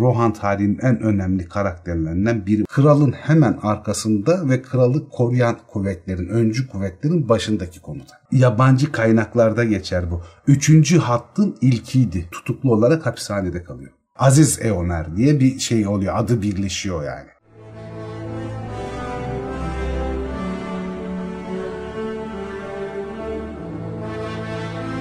Rohan tarihinin en önemli karakterlerinden biri. Kralın hemen arkasında ve kralı koruyan kuvvetlerin, öncü kuvvetlerin başındaki komutan. Yabancı kaynaklarda geçer bu. Üçüncü hattın ilkiydi. Tutuklu olarak hapishanede kalıyor. Aziz Eomer diye bir şey oluyor. Adı birleşiyor yani.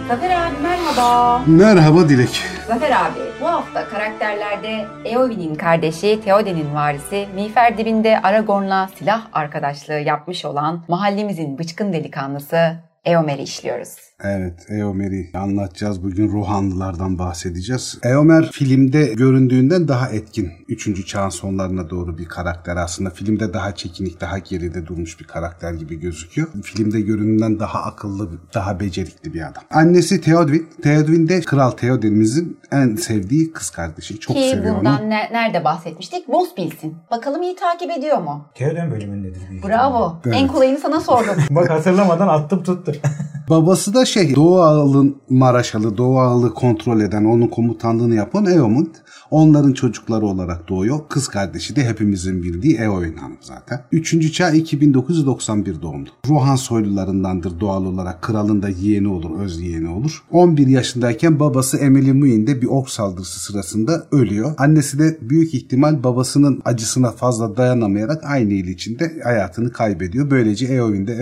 Zafer abi merhaba. Merhaba Dilek. Zafer abi bu hafta karakterlerde Eowyn'in kardeşi Theoden'in varisi Miğfer dibinde Aragorn'la silah arkadaşlığı yapmış olan mahallemizin bıçkın delikanlısı Eomer'i işliyoruz. Evet, Eomer'i anlatacağız. Bugün Rohanlılardan bahsedeceğiz. Eomer filmde göründüğünden daha etkin. Üçüncü çağın sonlarına doğru bir karakter aslında. Filmde daha çekinik, daha geride durmuş bir karakter gibi gözüküyor. Filmde göründüğünden daha akıllı, daha becerikli bir adam. Annesi Theodwyn. Theodwyn de Kral Theoden'imizin en sevdiği kız kardeşi. Çok Ki seviyor bundan onu. ne- nerede bahsetmiştik? Boz bilsin. Bakalım iyi takip ediyor mu? Teoden bölümündedir Bravo. Evet. En kolayını sana sordum. Bak hatırlamadan attım tuttu. Babası da şey Doğu Ağıl'ın Maraşalı, Doğu Ağıl'ı kontrol eden, onun komutanlığını yapan Eomund. Onların çocukları olarak doğuyor. Kız kardeşi de hepimizin bildiği Eowyn Hanım zaten. Üçüncü çağ 2991 doğumlu. Rohan soylularındandır doğal olarak. Kralın da yeğeni olur, öz yeğeni olur. 11 yaşındayken babası Emily Muin'de bir ok saldırısı sırasında ölüyor. Annesi de büyük ihtimal babasının acısına fazla dayanamayarak aynı yıl içinde hayatını kaybediyor. Böylece Eowyn de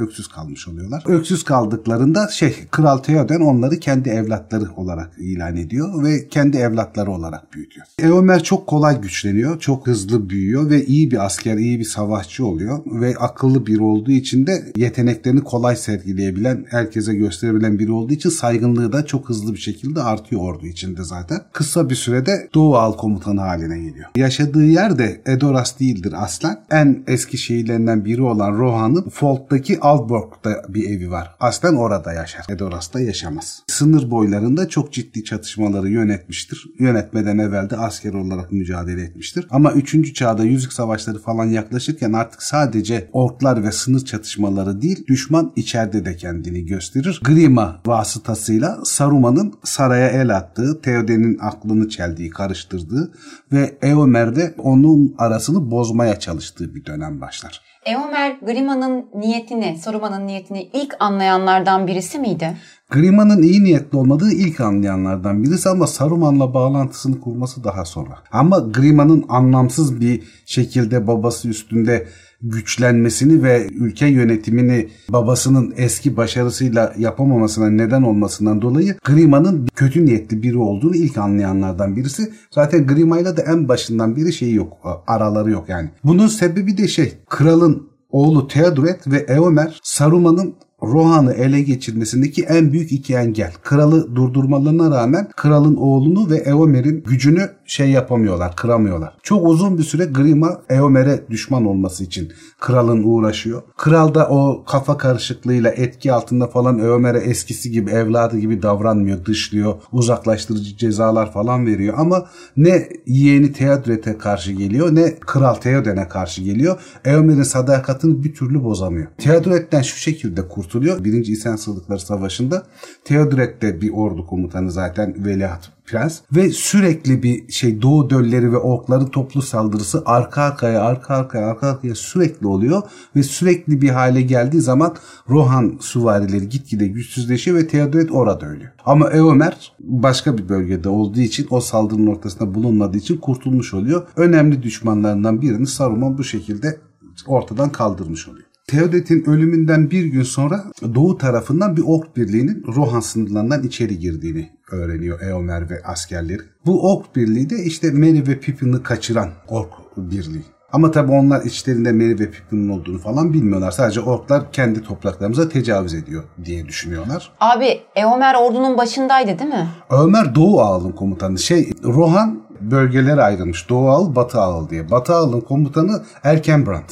öksüz kalmış oluyorlar. Öksüz kaldıklarında şey Kral Theoden onları kendi evlatları olarak ilan ediyor ve kendi evlatları olarak büyütüyor. Eomer çok kolay güçleniyor, çok hızlı büyüyor ve iyi bir asker, iyi bir savaşçı oluyor ve akıllı biri olduğu için de yeteneklerini kolay sergileyebilen, herkese gösterebilen biri olduğu için saygınlığı da çok hızlı bir şekilde artıyor ordu içinde zaten. Kısa bir sürede Doğu Al komutanı haline geliyor. Yaşadığı yer de Edoras değildir aslen. En eski şehirlerinden biri olan Rohan'ın Folk'taki Alborg'da bir evi var. Aslen orada yaşar. Edoras'ta yaşamaz. Sınır boylarında çok ciddi çatışmaları yönetmiştir. Yönetmeden evvel de asker olarak mücadele etmiştir. Ama 3. çağda yüzük savaşları falan yaklaşırken artık sadece orklar ve sınır çatışmaları değil düşman içeride de kendini gösterir. Grima vasıtasıyla Saruman'ın saraya el attığı, Theoden'in aklını çeldiği, karıştırdığı ve Eomer'de onun arasını bozmaya çalıştığı bir dönem başlar. Eomer Grima'nın niyetini, Saruman'ın niyetini ilk anlayanlardan birisi miydi? Grima'nın iyi niyetli olmadığı ilk anlayanlardan birisi ama Saruman'la bağlantısını kurması daha sonra. Ama Grima'nın anlamsız bir şekilde babası üstünde güçlenmesini ve ülke yönetimini babasının eski başarısıyla yapamamasına neden olmasından dolayı Grima'nın kötü niyetli biri olduğunu ilk anlayanlardan birisi. Zaten Grima'yla da en başından beri şeyi yok, araları yok yani. Bunun sebebi de şey, kralın oğlu Theodoret ve Eomer Saruman'ın Rohan'ı ele geçirmesindeki en büyük iki engel. Kralı durdurmalarına rağmen kralın oğlunu ve Eomer'in gücünü şey yapamıyorlar, kıramıyorlar. Çok uzun bir süre Grima Eomer'e düşman olması için kralın uğraşıyor. Kral da o kafa karışıklığıyla etki altında falan Eomer'e eskisi gibi evladı gibi davranmıyor, dışlıyor, uzaklaştırıcı cezalar falan veriyor. Ama ne yeğeni Theodoret'e karşı geliyor ne kral Theoden'e karşı geliyor. Eomer'in sadakatini bir türlü bozamıyor. Theodoret'ten şu şekilde kurtuluyor. Birinci İsen Sığlıkları Savaşı'nda Theodoret de bir ordu komutanı zaten veliaht prens ve sürekli bir şey Doğu dölleri ve orkların toplu saldırısı arka arkaya arka arkaya arka arkaya sürekli oluyor ve sürekli bir hale geldiği zaman Rohan süvarileri gitgide güçsüzleşiyor ve Theodoret orada ölüyor. Ama Eomer başka bir bölgede olduğu için o saldırının ortasında bulunmadığı için kurtulmuş oluyor. Önemli düşmanlarından birini Saruman bu şekilde ortadan kaldırmış oluyor. Theodoret'in ölümünden bir gün sonra doğu tarafından bir ork birliğinin Rohan sınırlarından içeri girdiğini öğreniyor Eomer ve askerleri. Bu ork birliği de işte Merry ve Pippin'i kaçıran ork birliği. Ama tabi onlar içlerinde Merry ve Pippin'in olduğunu falan bilmiyorlar. Sadece orklar kendi topraklarımıza tecavüz ediyor diye düşünüyorlar. Abi Eomer ordunun başındaydı değil mi? Ömer Doğu Ağıl'ın komutanı. Şey Rohan bölgelere ayrılmış. Doğu Ağıl, Batı Ağıl diye. Batı Ağıl'ın komutanı Erkenbrand.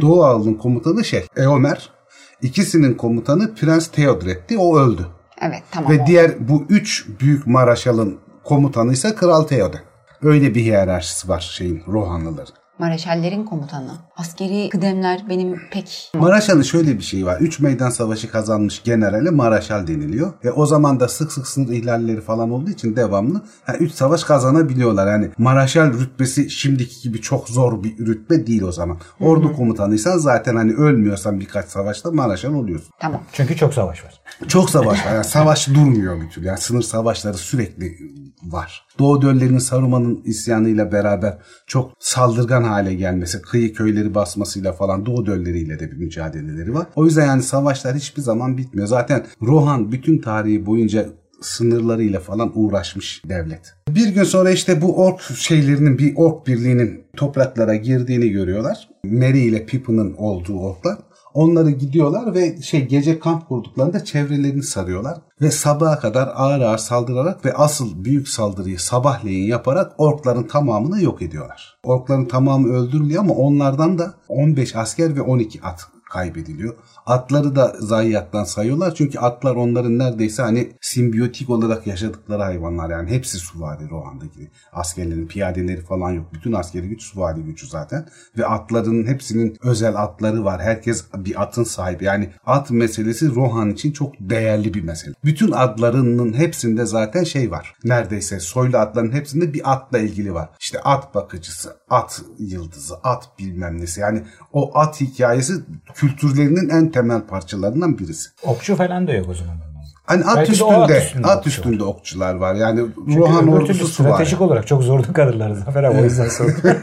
Doğu Ağıl'ın komutanı şey Eomer. İkisinin komutanı Prens Theodoret'ti. O öldü. Evet tamam. Ve o. diğer bu üç büyük Maraşal'ın komutanı ise Kral Theoden. Öyle bir hiyerarşisi var şeyin Rohanlıların. Mareşallerin komutanı. Askeri kıdemler benim pek... Maraşal'ın şöyle bir şey var. Üç meydan savaşı kazanmış generale Maraşal deniliyor. E o zaman da sık sık sınır ihlalleri falan olduğu için devamlı yani üç savaş kazanabiliyorlar. Yani Maraşal rütbesi şimdiki gibi çok zor bir rütbe değil o zaman. Ordu komutanıysan zaten hani ölmüyorsan birkaç savaşta Maraşal oluyorsun. Tamam. Çünkü çok savaş var. Çok savaş var. Yani savaş durmuyor bir türlü. Yani sınır savaşları sürekli var. Doğu Döller'in Saruman'ın isyanıyla beraber çok saldırgan hale gelmesi, kıyı köyleri basmasıyla falan Doğu Dölleri'yle de bir mücadeleleri var. O yüzden yani savaşlar hiçbir zaman bitmiyor. Zaten Rohan bütün tarihi boyunca sınırlarıyla falan uğraşmış devlet. Bir gün sonra işte bu ork şeylerinin bir ork birliğinin topraklara girdiğini görüyorlar. Merry ile Pippin'in olduğu orklar. Onları gidiyorlar ve şey gece kamp kurduklarında çevrelerini sarıyorlar ve sabaha kadar ağır ağır saldırarak ve asıl büyük saldırıyı sabahleyin yaparak orkların tamamını yok ediyorlar. Orkların tamamı öldürülüyor ama onlardan da 15 asker ve 12 at kaybediliyor. Atları da zayiattan sayıyorlar çünkü atlar onların neredeyse hani simbiyotik olarak yaşadıkları hayvanlar yani hepsi süvari Rohan'daki askerlerin piyadeleri falan yok. Bütün askeri güç süvari gücü zaten ve atların hepsinin özel atları var. Herkes bir atın sahibi yani at meselesi Rohan için çok değerli bir mesele. Bütün adlarının hepsinde zaten şey var. Neredeyse soylu atların hepsinde bir atla ilgili var. İşte at bakıcısı, at yıldızı, at bilmem nesi. Yani o at hikayesi kültürlerinin en temel parçalarından birisi. Okçu falan da yok o zaman. Hani at Belki üstünde, at üstünde at okçu üstünde okçular var. Yani Çünkü türlü ordusu süvari. stratejik olarak çok zorda kalırlar Zafer abi o yüzden sordum.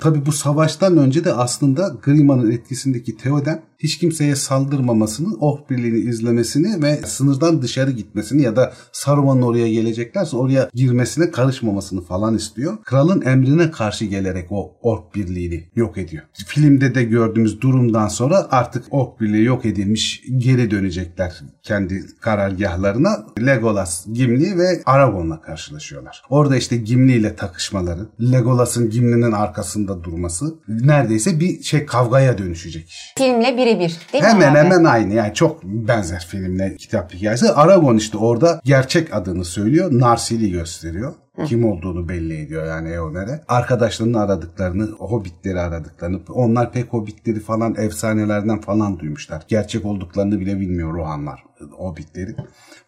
Tabi bu savaştan önce de aslında Grima'nın etkisindeki Theoden hiç kimseye saldırmamasını, Ork Birliği'ni izlemesini ve sınırdan dışarı gitmesini ya da Saruman'ın oraya geleceklerse oraya girmesine karışmamasını falan istiyor. Kralın emrine karşı gelerek o Ork Birliği'ni yok ediyor. Filmde de gördüğümüz durumdan sonra artık Ork Birliği yok edilmiş geri dönecekler kendi karargahlarına. Legolas, Gimli ve Aragorn'la karşılaşıyorlar. Orada işte Gimli ile takışmaları, Legolas'ın Gimli'nin arkasında durması neredeyse bir şey kavgaya dönüşecek iş. Filmle birebir değil mi Hemen hemen aynı yani çok benzer filmle kitap hikayesi. Aragon işte orada gerçek adını söylüyor. Narsil'i gösteriyor. Kim olduğunu belli ediyor yani Eomer'e. Arkadaşlarını aradıklarını, hobbitleri aradıklarını. Onlar pek hobbitleri falan efsanelerden falan duymuşlar. Gerçek olduklarını bile bilmiyor Rohanlar, hobbitleri.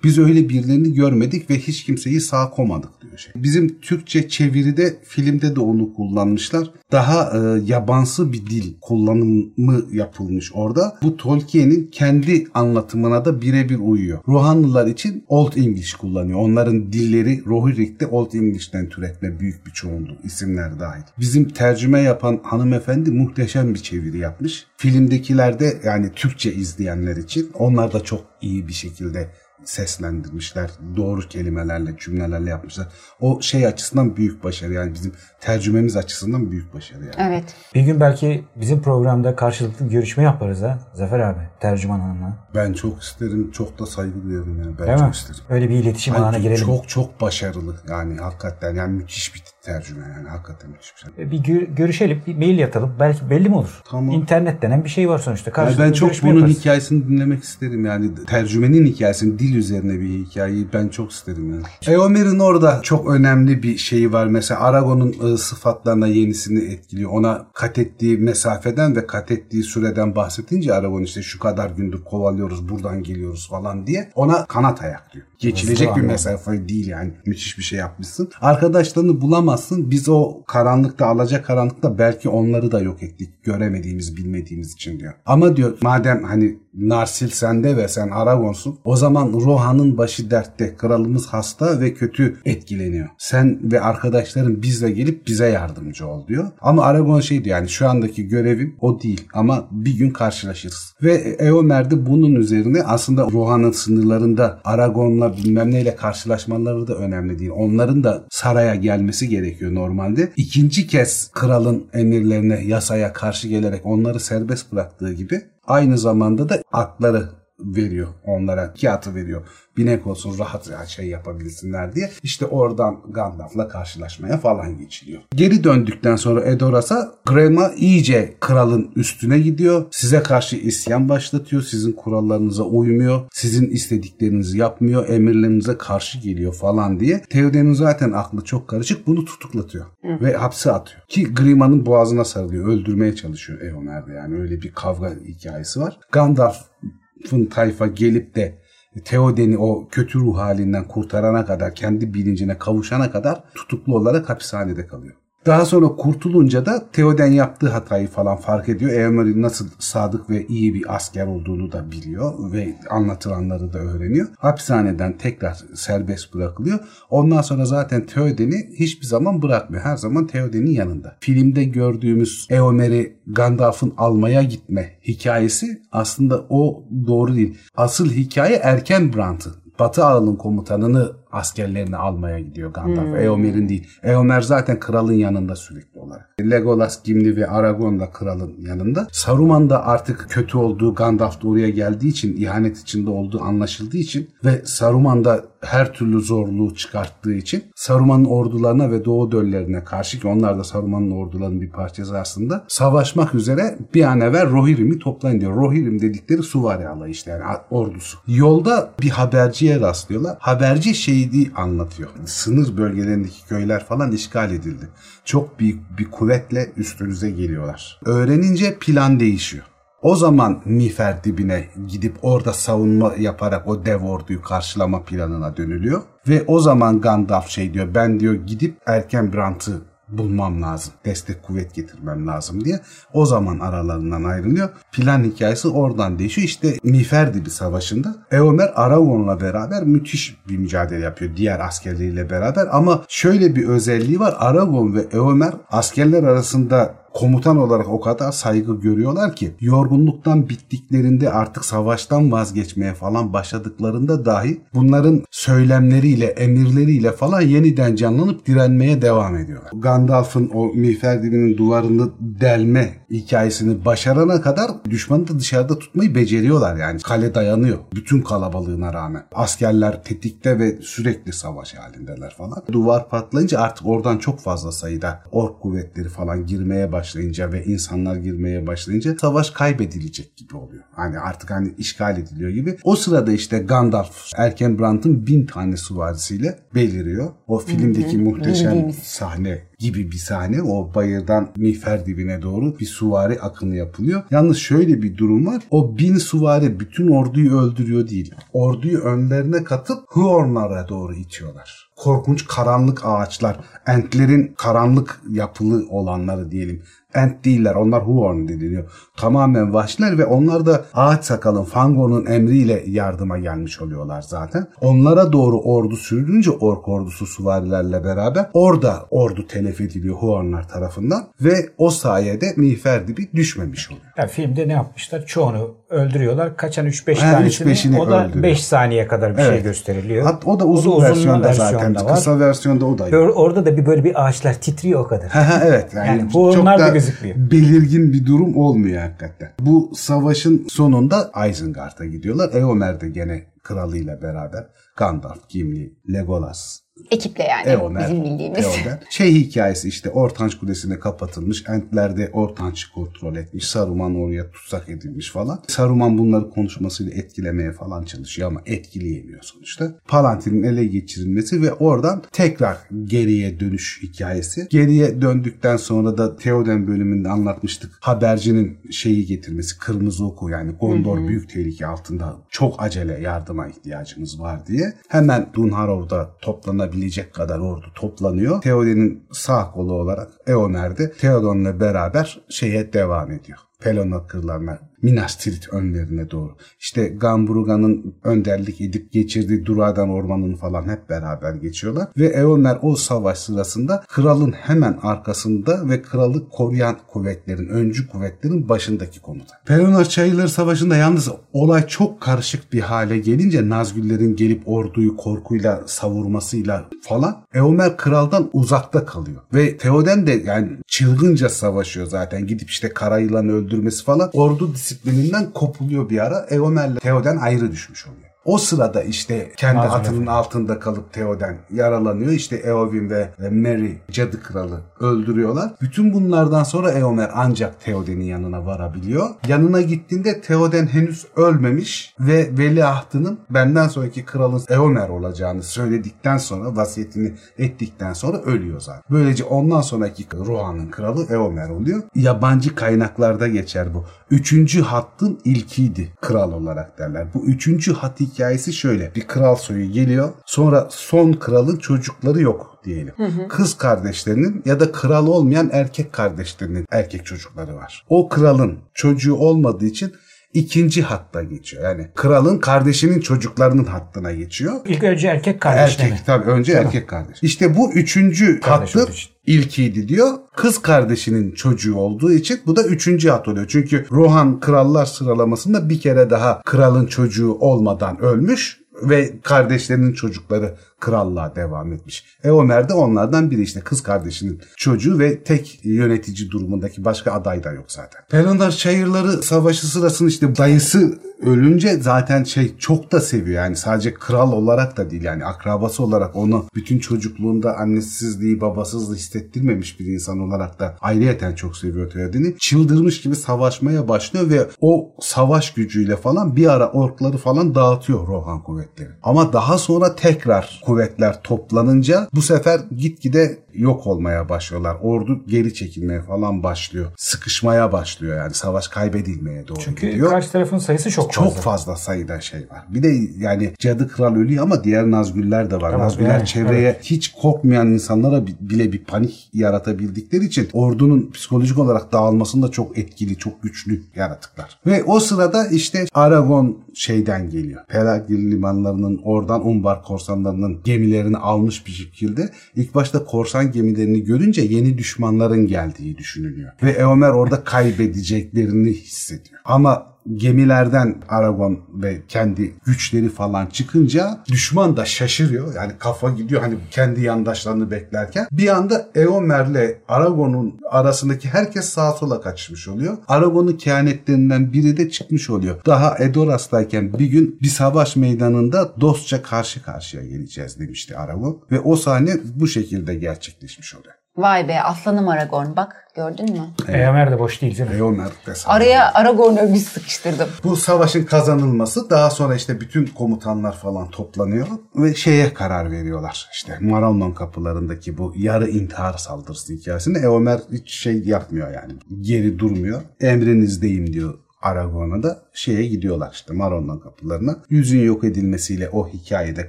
Biz öyle birilerini görmedik ve hiç kimseyi sağ komadık diyor şey. Bizim Türkçe çeviride filmde de onu kullanmışlar. Daha e, yabansı bir dil kullanımı yapılmış orada. Bu Tolkien'in kendi anlatımına da birebir uyuyor. Rohanlılar için Old English kullanıyor. Onların dilleri Rohirrik'te Old English'ten türetme büyük bir çoğunluğu isimler dahil. Bizim tercüme yapan hanımefendi muhteşem bir çeviri yapmış. Filmdekilerde yani Türkçe izleyenler için onlar da çok iyi bir şekilde seslendirmişler. Doğru kelimelerle, cümlelerle yapmışlar. O şey açısından büyük başarı yani bizim tercümemiz açısından büyük başarı yani. Evet. Bir gün belki bizim programda karşılıklı görüşme yaparız ha Zafer abi tercüman hanımla. Ben çok isterim, çok da saygı duyuyorum yani. Ben Değil çok mi? isterim. Öyle bir iletişim Ay, alana girelim. Çok çok başarılı yani hakikaten yani müthiş bir tercüme yani hakikaten müthiş bir şey. Bir gö- görüşelim, bir mail yatalım. Belki belli mi olur? Tamam. İnternet denen bir şey var sonuçta. Yani Karşılıklı ben çok bunun yaparız. hikayesini dinlemek isterim yani tercümenin hikayesini dil üzerine bir hikayeyi ben çok isterim yani. Eomer'in orada çok önemli bir şeyi var mesela Aragon'un e, sıfatlarına yenisini etkiliyor. Ona kat ettiği mesafeden ve kat ettiği süreden bahsedince Aragon işte şu kadar gündür kovalıyoruz buradan geliyoruz falan diye ona kanat ayak diyor. Geçilecek bir mesafe değil yani. Müthiş bir şey yapmışsın. Arkadaşlarını bulamazsın. Biz o karanlıkta, alacak karanlıkta belki onları da yok ettik. Göremediğimiz, bilmediğimiz için diyor. Ama diyor madem hani Narsil sende ve sen Aragon'sun. O zaman Rohan'ın başı dertte. Kralımız hasta ve kötü etkileniyor. Sen ve arkadaşların bizle gelip bize yardımcı ol diyor. Ama Aragon şey diyor yani şu andaki görevim o değil. Ama bir gün karşılaşırız. Ve Eomer de bunun üzerine aslında Rohan'ın sınırlarında Aragon'la bilmem neyle karşılaşmaları da önemli değil. Onların da saraya gelmesi gerekiyor normalde. İkinci kez kralın emirlerine, yasaya karşı gelerek onları serbest bıraktığı gibi aynı zamanda da atları veriyor onlara. iki atı veriyor. Binek olsun rahat şey yapabilsinler diye. İşte oradan Gandalf'la karşılaşmaya falan geçiliyor. Geri döndükten sonra Edoras'a Grema iyice kralın üstüne gidiyor. Size karşı isyan başlatıyor. Sizin kurallarınıza uymuyor. Sizin istediklerinizi yapmıyor. Emirlerinize karşı geliyor falan diye. Theoden'in zaten aklı çok karışık. Bunu tutuklatıyor. Hı. Ve hapse atıyor. Ki Grima'nın boğazına sarılıyor. Öldürmeye çalışıyor Eomer'de. Yani öyle bir kavga hikayesi var. Gandalf'ın tayfa gelip de Theoden'i o kötü ruh halinden kurtarana kadar, kendi bilincine kavuşana kadar tutuklu olarak hapishanede kalıyor. Daha sonra kurtulunca da Theoden yaptığı hatayı falan fark ediyor. Eomer'in nasıl sadık ve iyi bir asker olduğunu da biliyor ve anlatılanları da öğreniyor. Hapishaneden tekrar serbest bırakılıyor. Ondan sonra zaten Theoden'i hiçbir zaman bırakmıyor. Her zaman Theoden'in yanında. Filmde gördüğümüz Eomer'i Gandalf'ın almaya gitme hikayesi aslında o doğru değil. Asıl hikaye erken Brandt'ın. Batı Ağıl'ın komutanını askerlerini almaya gidiyor Gandalf. Hmm. Eomer'in değil. Eomer zaten kralın yanında sürekli olarak. Legolas, Gimli ve Aragorn da kralın yanında. Saruman da artık kötü olduğu Gandalf da oraya geldiği için, ihanet içinde olduğu anlaşıldığı için ve Saruman da her türlü zorluğu çıkarttığı için Saruman'ın ordularına ve Doğu döllerine karşı ki onlar da Saruman'ın ordularının bir parçası aslında savaşmak üzere bir an evvel Rohirrim'i toplayın diyor. Rohirrim dedikleri suvari alayı işte yani ordusu. Yolda bir haberciye rastlıyorlar. Haberci şeyi anlatıyor. Sınır bölgelerindeki köyler falan işgal edildi. Çok büyük bir kuvvetle üstünüze geliyorlar. Öğrenince plan değişiyor. O zaman Mifer dibine gidip orada savunma yaparak o dev orduyu karşılama planına dönülüyor. Ve o zaman Gandalf şey diyor ben diyor gidip erken Brandt'ı bulmam lazım. Destek kuvvet getirmem lazım diye. O zaman aralarından ayrılıyor. Plan hikayesi oradan değişiyor. İşte Miferdi bir savaşında Eomer Aragorn'la beraber müthiş bir mücadele yapıyor diğer askerleriyle beraber ama şöyle bir özelliği var. Aragorn ve Eomer askerler arasında komutan olarak o kadar saygı görüyorlar ki yorgunluktan bittiklerinde artık savaştan vazgeçmeye falan başladıklarında dahi bunların söylemleriyle, emirleriyle falan yeniden canlanıp direnmeye devam ediyorlar. Gandalf'ın o miğfer duvarını delme hikayesini başarana kadar düşmanı da dışarıda tutmayı beceriyorlar yani. Kale dayanıyor bütün kalabalığına rağmen. Askerler tetikte ve sürekli savaş halindeler falan. Duvar patlayınca artık oradan çok fazla sayıda ork kuvvetleri falan girmeye başlıyor başlayınca ve insanlar girmeye başlayınca savaş kaybedilecek gibi oluyor. Hani artık hani işgal ediliyor gibi. O sırada işte Gandalf Erken Brandt'ın bin tane süvarisiyle beliriyor. O filmdeki muhteşem Bildiğimiz. sahne gibi bir sahne. O bayırdan miğfer dibine doğru bir suvari akını yapılıyor. Yalnız şöyle bir durum var. O bin suvari bütün orduyu öldürüyor değil. Orduyu önlerine katıp Huornlara doğru itiyorlar. Korkunç karanlık ağaçlar, entlerin karanlık yapılı olanları diyelim. Ent değiller. Onlar Huorn deniliyor. Tamamen vahşiler ve onlar da ağaç sakalın Fangorn'un emriyle yardıma gelmiş oluyorlar zaten. Onlara doğru ordu sürülünce ork ordusu suvarilerle beraber orada ordu telef ediliyor Huornlar tarafından ve o sayede Miğfer dibi düşmemiş oluyor. Yani filmde ne yapmışlar? Çoğunu öldürüyorlar. Kaçan 3-5 tanesini o da öldürüyor. 5 saniye kadar bir şey evet. şey gösteriliyor. Hat, o da uzun, o da uzun versiyonda, versiyonda zaten. Var. Kısa versiyonda o da. Yok. Orada da bir böyle bir ağaçlar titriyor o kadar. evet. Yani, yani bu çok onlar da gözükmüyor. belirgin bir durum olmuyor hakikaten. Bu savaşın sonunda Isengard'a gidiyorlar. Eomer de gene kralıyla beraber Gandalf, Gimli, Legolas, Ekiple yani Eomer, bizim bildiğimiz. Eomer. Şey hikayesi işte Ortanç Kulesi'ne kapatılmış. Entler de Ortanç'ı kontrol etmiş. Saruman oraya tutsak edilmiş falan. Saruman bunları konuşmasıyla etkilemeye falan çalışıyor ama etkileyemiyor sonuçta. Palantir'in ele geçirilmesi ve oradan tekrar geriye dönüş hikayesi. Geriye döndükten sonra da Theoden bölümünde anlatmıştık. Habercinin şeyi getirmesi. Kırmızı oku yani Gondor Hı-hı. büyük tehlike altında çok acele yardıma ihtiyacımız var diye. Hemen Dunharov'da toplanan alınabilecek kadar ordu toplanıyor. Theoden'in sağ kolu olarak Eomer'de Theoden'le beraber şeye devam ediyor. Pelona kırlarına Minas Tirith önlerine doğru. İşte Gambruga'nın önderlik edip geçirdiği Duradan ormanını falan hep beraber geçiyorlar. Ve Eomer o savaş sırasında kralın hemen arkasında ve kralı koruyan kuvvetlerin, öncü kuvvetlerin başındaki komutan. Pelennor Çayırları Savaşı'nda yalnız olay çok karışık bir hale gelince Nazgüllerin gelip orduyu korkuyla savurmasıyla falan Eomer kraldan uzakta kalıyor. Ve Theoden de yani çılgınca savaşıyor zaten. Gidip işte kara yılanı öldürmesi falan ordu disiplininden kopuluyor bir ara. Eomer'le Theoden ayrı düşmüş oluyor. O sırada işte kendi Malzeme atının altında kalıp Theoden yaralanıyor. İşte Eowyn ve Merry cadı kralı öldürüyorlar. Bütün bunlardan sonra Eomer ancak Theoden'in yanına varabiliyor. Yanına gittiğinde Theoden henüz ölmemiş ve veliahtının benden sonraki kralın Eomer olacağını söyledikten sonra vasiyetini ettikten sonra ölüyor zaten. Böylece ondan sonraki Rohan'ın kralı Eomer oluyor. Yabancı kaynaklarda geçer bu. Üçüncü hattın ilkiydi kral olarak derler. Bu üçüncü hat hikayesi şöyle. Bir kral soyu geliyor. Sonra son kralın çocukları yok diyelim. Hı hı. Kız kardeşlerinin ya da kral olmayan erkek kardeşlerinin erkek çocukları var. O kralın çocuğu olmadığı için ikinci hatta geçiyor. Yani kralın kardeşinin çocuklarının hattına geçiyor. İlk önce erkek kardeş Erkek mi? tabii önce tamam. erkek kardeş. İşte bu üçüncü kardeş hattı ilkiydi diyor. Kız kardeşinin çocuğu olduğu için bu da üçüncü hat oluyor. Çünkü Rohan krallar sıralamasında bir kere daha kralın çocuğu olmadan ölmüş ve kardeşlerinin çocukları krallığa devam etmiş. Eomer de onlardan biri işte kız kardeşinin çocuğu ve tek yönetici durumundaki başka aday da yok zaten. Pelennor Çayırları Savaşı sırasında işte dayısı ölünce zaten şey çok da seviyor yani sadece kral olarak da değil yani akrabası olarak onu bütün çocukluğunda annesizliği babasızlığı hissettirmemiş bir insan olarak da ayrıyeten çok seviyor Theoden'i. Çıldırmış gibi savaşmaya başlıyor ve o savaş gücüyle falan bir ara orkları falan dağıtıyor Rohan kuvvetleri. Ama daha sonra tekrar kuvvetler toplanınca bu sefer gitgide yok olmaya başlıyorlar. Ordu geri çekilmeye falan başlıyor. Sıkışmaya başlıyor yani savaş kaybedilmeye doğru Çünkü gidiyor. karşı tarafın sayısı çok fazla. Çok fazla sayıda şey var. Bir de yani cadı kral ölüyor ama diğer Nazgüller de var. Tamam, Nazgüller yani, çevreye evet. hiç korkmayan insanlara bile bir panik yaratabildikleri için ordunun psikolojik olarak dağılmasında çok etkili, çok güçlü yaratıklar. Ve o sırada işte Aragon şeyden geliyor. Pelagir limanlarının oradan Umbar korsanlarının gemilerini almış bir şekilde ilk başta korsan gemilerini görünce yeni düşmanların geldiği düşünülüyor. Ve Eomer orada kaybedeceklerini hissediyor. Ama gemilerden Aragon ve kendi güçleri falan çıkınca düşman da şaşırıyor. Yani kafa gidiyor hani kendi yandaşlarını beklerken. Bir anda Eomer'le Aragon'un arasındaki herkes sağa sola kaçmış oluyor. Aragon'un kehanetlerinden biri de çıkmış oluyor. Daha Edoras'tayken bir gün bir savaş meydanında dostça karşı karşıya geleceğiz demişti Aragon. Ve o sahne bu şekilde gerçekleşmiş oluyor. Vay be aslanım Aragorn bak gördün mü? Eomer de boş değil değil mi? Eomer de Araya Aragorn övgüsü sıkıştırdım. Bu savaşın kazanılması daha sonra işte bütün komutanlar falan toplanıyor ve şeye karar veriyorlar. İşte Marallon kapılarındaki bu yarı intihar saldırısı hikayesinde Eomer hiç şey yapmıyor yani. Geri durmuyor. Emrinizdeyim diyor Aragorn'a da şeye gidiyorlar işte Maron'dan kapılarına. Yüzün yok edilmesiyle o hikayede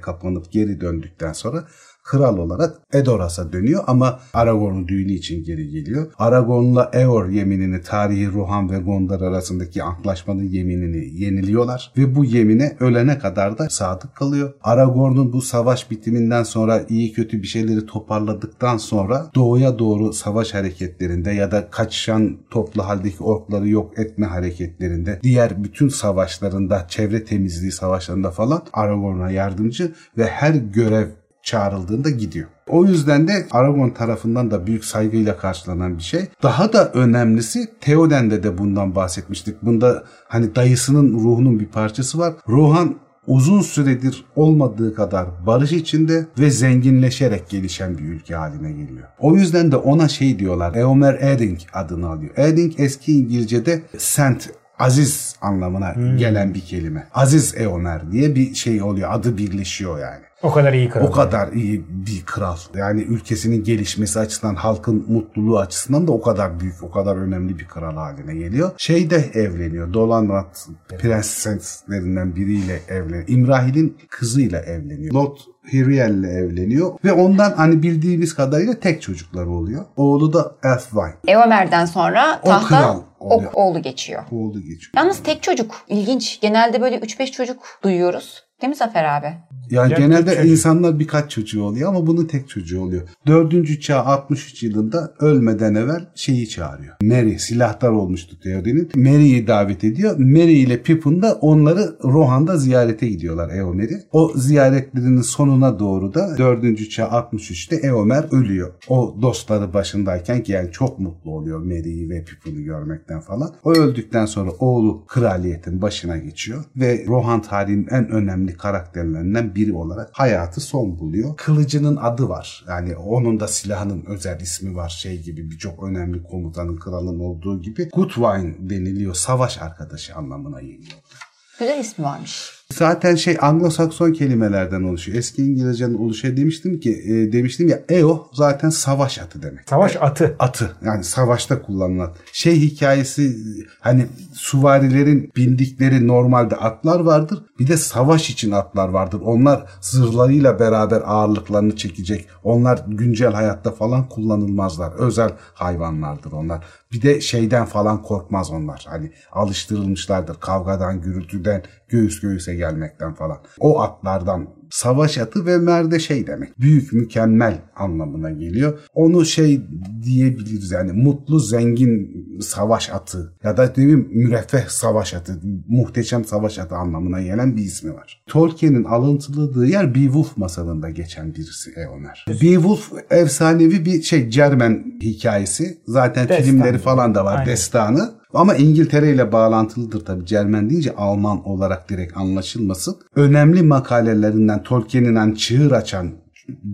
kapanıp geri döndükten sonra kral olarak Edoras'a dönüyor ama Aragorn'un düğünü için geri geliyor. Aragorn'la Eor yeminini tarihi Rohan ve Gondor arasındaki antlaşmanın yeminini yeniliyorlar ve bu yemine ölene kadar da sadık kalıyor. Aragorn'un bu savaş bitiminden sonra iyi kötü bir şeyleri toparladıktan sonra doğuya doğru savaş hareketlerinde ya da kaçışan toplu haldeki orkları yok etme hareketlerinde diğer bütün savaşlarında çevre temizliği savaşlarında falan Aragorn'a yardımcı ve her görev çağrıldığında gidiyor. O yüzden de Aragon tarafından da büyük saygıyla karşılanan bir şey. Daha da önemlisi Theoden'de de bundan bahsetmiştik. Bunda hani dayısının ruhunun bir parçası var. Rohan uzun süredir olmadığı kadar barış içinde ve zenginleşerek gelişen bir ülke haline geliyor. O yüzden de ona şey diyorlar. Eomer Edding adını alıyor. Edding eski İngilizce'de Saint aziz anlamına hmm. gelen bir kelime. Aziz Eomer diye bir şey oluyor. Adı birleşiyor yani. O kadar iyi kral. O kadar iyi bir kral. Yani ülkesinin gelişmesi açısından, halkın mutluluğu açısından da o kadar büyük, o kadar önemli bir kral haline geliyor. Şey de evleniyor. Dolanrat prenseslerinden biriyle evleniyor. İmrahil'in kızıyla evleniyor. Lot Hiriel ile evleniyor ve ondan hani bildiğimiz kadarıyla tek çocukları oluyor. Oğlu da Elfwine. Eomer'den sonra tahta o kral oluyor. oğlu geçiyor. Oğlu geçiyor. Yalnız tek çocuk ilginç. Genelde böyle 3-5 çocuk duyuyoruz. Değil mi Zafer abi? Yani Gerçek genelde çocuk. insanlar birkaç çocuğu oluyor ama bunun tek çocuğu oluyor. Dördüncü çağ 63 yılında ölmeden evvel şeyi çağırıyor. Mary silahtar olmuştu Theoden'in. Mary'yi davet ediyor. Mary ile Pippin de onları Rohan'da ziyarete gidiyorlar Eomer'i. O ziyaretlerinin sonuna doğru da dördüncü çağ 63'te Eomer ölüyor. O dostları başındayken ki yani çok mutlu oluyor Mary'yi ve Pippin'i görmekten falan. O öldükten sonra oğlu kraliyetin başına geçiyor ve Rohan tarihinin en önemli karakterlerinden biri olarak hayatı son buluyor. Kılıcının adı var. Yani onun da silahının özel ismi var. Şey gibi birçok önemli komutanın kralın olduğu gibi Gutwein deniliyor. Savaş arkadaşı anlamına geliyor. Güzel ismi varmış. Zaten şey Anglo-Sakson kelimelerden oluşuyor. Eski İngilizcenin oluşuyor demiştim ki e, demiştim ya eo zaten savaş atı demek. Savaş atı. Atı yani savaşta kullanılan. Şey hikayesi hani suvarilerin bindikleri normalde atlar vardır. Bir de savaş için atlar vardır. Onlar zırhlarıyla beraber ağırlıklarını çekecek. Onlar güncel hayatta falan kullanılmazlar. Özel hayvanlardır onlar. Bir de şeyden falan korkmaz onlar. Hani alıştırılmışlardır. Kavgadan, gürültüden, göğüs göğüse gelmekten falan. O atlardan savaş atı ve merde şey demek. Büyük, mükemmel anlamına geliyor. Onu şey diyebiliriz yani mutlu, zengin savaş atı ya da mi müreffeh savaş atı, muhteşem savaş atı anlamına gelen bir ismi var. Tolkien'in alıntıladığı yer Beowulf masalında geçen birisi Eomer. Beowulf efsanevi bir şey Cermen hikayesi. Zaten Destan. filmleri falan da var. Aynen. Destanı. Ama İngiltere ile bağlantılıdır tabi. Cermen deyince Alman olarak direkt anlaşılmasın. Önemli makalelerinden Tolkien'in hani çığır açan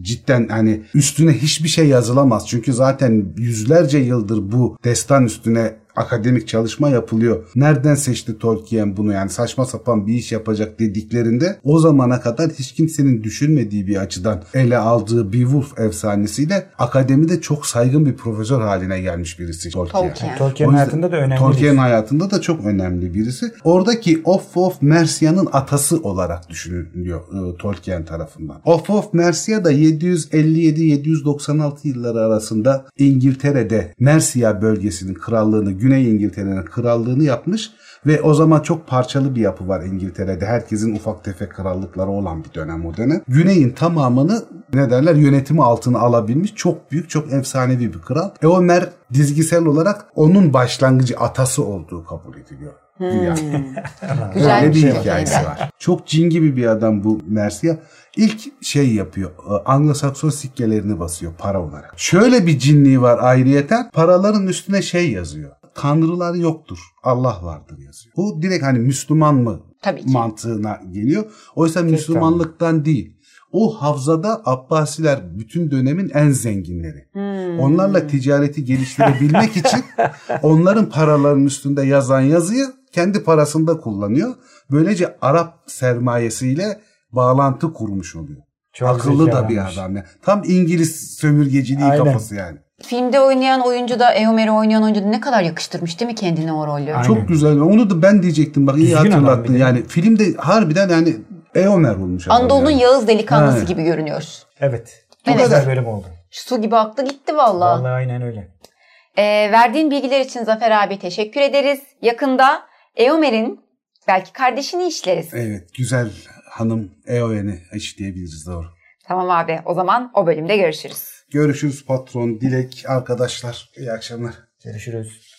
cidden hani üstüne hiçbir şey yazılamaz. Çünkü zaten yüzlerce yıldır bu destan üstüne akademik çalışma yapılıyor. Nereden seçti Tolkien bunu yani saçma sapan bir iş yapacak dediklerinde o zamana kadar hiç kimsenin düşünmediği bir açıdan ele aldığı Beowulf efsanesiyle akademide çok saygın bir profesör haline gelmiş birisi Tolkien. Tolkien, Tolkien hayatında da önemli Tolkien hayatında da çok önemli birisi. Oradaki Of of Mercia'nın atası olarak düşünülüyor e, Tolkien tarafından. Of of Mercia da 757-796 yılları arasında İngiltere'de Mercia bölgesinin krallığını Güney İngiltere'nin krallığını yapmış ve o zaman çok parçalı bir yapı var İngiltere'de. Herkesin ufak tefek krallıkları olan bir dönem o dönem. Güney'in tamamını ne derler yönetimi altına alabilmiş çok büyük çok efsanevi bir kral. Eomer dizgisel olarak onun başlangıcı atası olduğu kabul ediliyor. Hmm. Güzel bir, bir şey hikayesi var. Çok cin gibi bir adam bu Mercia. İlk şey yapıyor. E, Anglo-Sakson sikkelerini basıyor para olarak. Şöyle bir cinliği var ayrıyeten. Paraların üstüne şey yazıyor tanrılar yoktur. Allah vardır yazıyor. Bu direkt hani Müslüman mı Tabii ki. mantığına geliyor. Oysa Tek Müslümanlıktan tamam. değil. O havzada Abbasiler bütün dönemin en zenginleri. Hmm. Onlarla ticareti geliştirebilmek için onların paralarının üstünde yazan yazıyı kendi parasında kullanıyor. Böylece Arap sermayesiyle bağlantı kurmuş oluyor. Çok Akıllı da bir adam ya. Tam İngiliz sömürgeciliği Aynen. kafası yani. Filmde oynayan oyuncu da Eomer'i oynayan oyuncu da ne kadar yakıştırmış değil mi kendine o rolü? Aynen. Çok güzel. Onu da ben diyecektim bak iyi Düzgün hatırlattın. Yani filmde harbiden yani Eomer olmuş. Anadolu'nun yani. Yağız delikanlısı He. gibi görünüyoruz. Evet. Çok evet. güzel bölüm oldu. Su gibi aktı gitti valla. Valla aynen öyle. Ee, verdiğin bilgiler için Zafer abi teşekkür ederiz. Yakında Eomer'in belki kardeşini işleriz. Evet güzel hanım Eomer'i işleyebiliriz doğru. Tamam abi o zaman o bölümde görüşürüz. Görüşürüz patron, Dilek, arkadaşlar. İyi akşamlar. Görüşürüz.